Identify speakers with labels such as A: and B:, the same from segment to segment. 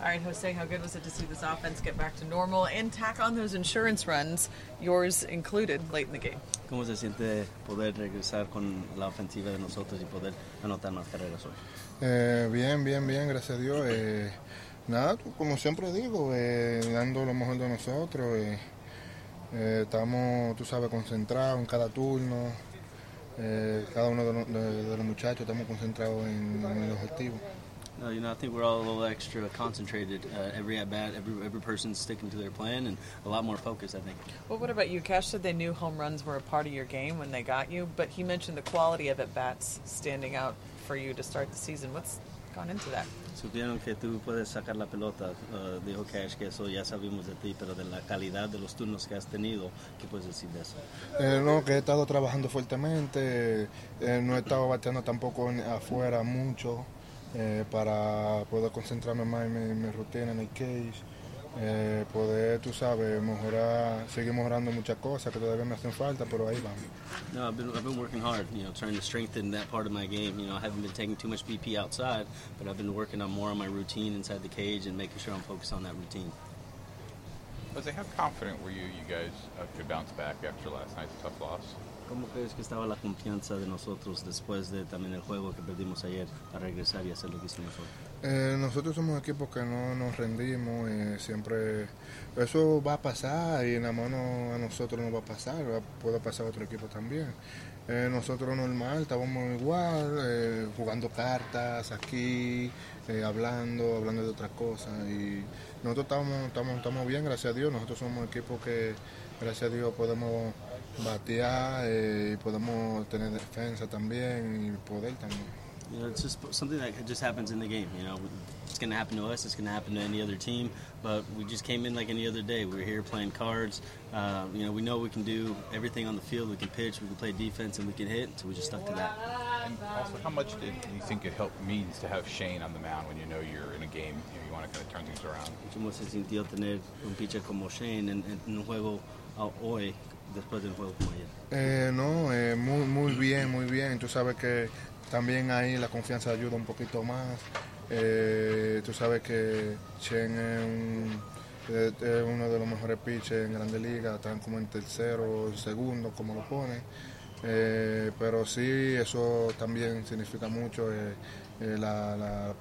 A: All right, Jose, how good was it to see this offense get back to normal and tack on those insurance runs, yours included, late in the game?
B: ¿Cómo se siente poder regresar con la ofensiva de nosotros y poder anotar más carreras hoy?
C: Eh, bien, bien, bien, gracias a Dios. Eh, nada, como siempre digo, eh, dando lo mejor de nosotros. Eh, eh, estamos, tú sabes, concentrados en cada turno. Eh, cada uno de, los- de- de los muchachos estamos concentrados en, en el objetivo.
B: No, you know, I think we're all a little extra concentrated. Uh, every at bat, every every person's sticking to their plan, and a lot more focused. I think.
A: Well, what about you? Cash said they knew home runs were a part of your game when they got you, but he mentioned the quality of at bats standing out for you to start the season. What's gone into that?
B: Supieron que tú puedes sacar la pelota, uh, dijo Cash, que eso ya sabemos de ti, pero de la calidad de los turnos que has tenido, ¿qué puedes decir de eso?
C: Eh, no, que he estado trabajando fuertemente, eh, no he estado bateando tampoco en- afuera mucho eh, para poder concentrarme más en mi, mi rutina en el cage, eh, poder, tú sabes, mejorar, seguir mejorando muchas cosas que todavía me hacen falta, pero ahí vamos.
B: No, I've been I've been working hard, you know, trying to strengthen that part of my game. You know, I haven't been taking too much BP outside, but I've been working on more on my routine inside the cage and making sure I'm focused on that routine.
D: Jose, how confident were you you guys uh, could bounce back after last night's tough loss?
B: ¿Cómo crees que estaba la confianza de nosotros después de también el juego que perdimos ayer para regresar y hacer lo que hicimos hoy?
C: Eh, nosotros somos un equipo que no nos rendimos, eh, siempre eso va a pasar y en la mano a nosotros no va a pasar, va- puede pasar a otro equipo también. Eh, nosotros normal, estábamos igual, eh, jugando cartas aquí, eh, hablando, hablando de otras cosas y nosotros estamos, estamos, estamos bien, gracias a Dios, nosotros somos un equipo que gracias a Dios podemos batear eh, y podemos tener defensa también y poder también.
B: You know, it's just something that just happens in the game. You know, it's going to happen to us. It's going to happen to any other team. But we just came in like any other day. We were here playing cards. Uh, you know, we know we can do everything on the field. We can pitch. We can play defense, and we can hit. So we just stuck to that.
D: And also, how much did you think it help means to have Shane on the mound when you know you're in a game, you, know, you want to kind of turn things around?
B: ¿Cómo se sintió tener un pitcher como Shane en, en un juego hoy después del juego como ayer?
C: Eh, no, eh, muy, muy bien, muy bien. Tú sabes que también ahí la confianza ayuda un poquito más. Eh, tú sabes que Chen es, un- es- es uno de los mejores pitchers en Grande Liga, están como en tercero, segundo, como lo pone. Eh, pero sí, eso también significa mucho eh, eh, la, la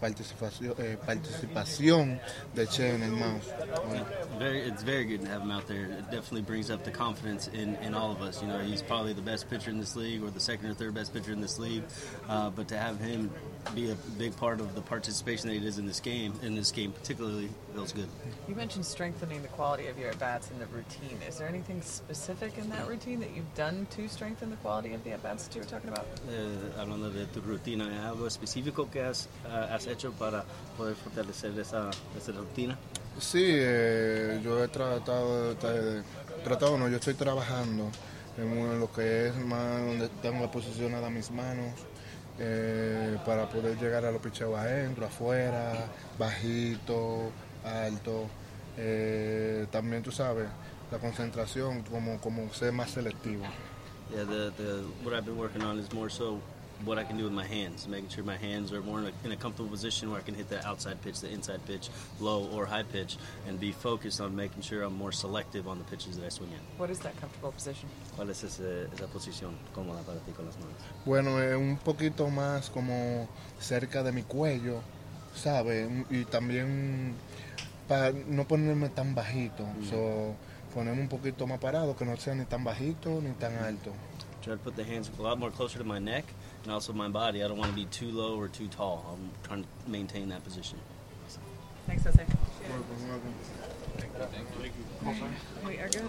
C: participación, eh, participación de Shane en el mouse. Bueno.
B: Very, it's very good to have him out there. It definitely brings up the confidence in, in all of us. You know, he's probably the best pitcher in this league, or the second or third best pitcher in this league. Uh, but to have him be a big part of the participation that he is in this game, in this game particularly, feels good.
A: You mentioned strengthening the quality of your at bats in the routine. Is there anything specific in that routine that you've done to strengthen the quality of the at bats that you were talking about?
B: Eh, hablando de tu rutina, ¿hay algo específico que has, ah, has hecho para poder fortalecer esa, esa rutina?
C: Sí, eh, yo he tratado, de- tratado, no, yo estoy trabajando en lo que es más donde tengo posicionadas mis manos eh, para poder llegar a los picheos adentro, afuera, bajito, alto. Eh, también tú sabes, la concentración, como, como ser más selectivo.
B: Yeah, the, the what I've been working on is more so what I can do with my hands, making sure my hands are more in a, in a comfortable position where I can hit the outside pitch, the inside pitch, low or high pitch, and be focused on making sure I'm more selective on the pitches that I swing in.
A: What is that comfortable position?
B: ¿Cuál es ese- esa posición cómoda para ti con las manos?
C: Bueno, eh, un poquito más como cerca de mi cuello, ¿sabes? Y también para no ponerme tan bajito, so, ponerme un poquito más parado, que no sea ni tan bajito ni tan alto.
B: Try to put the hands a lot more closer to my neck and also my body. I don't want to be too low or too tall. I'm trying to maintain that position.
A: Thanks, Jose.
D: Thank you.
A: We are good.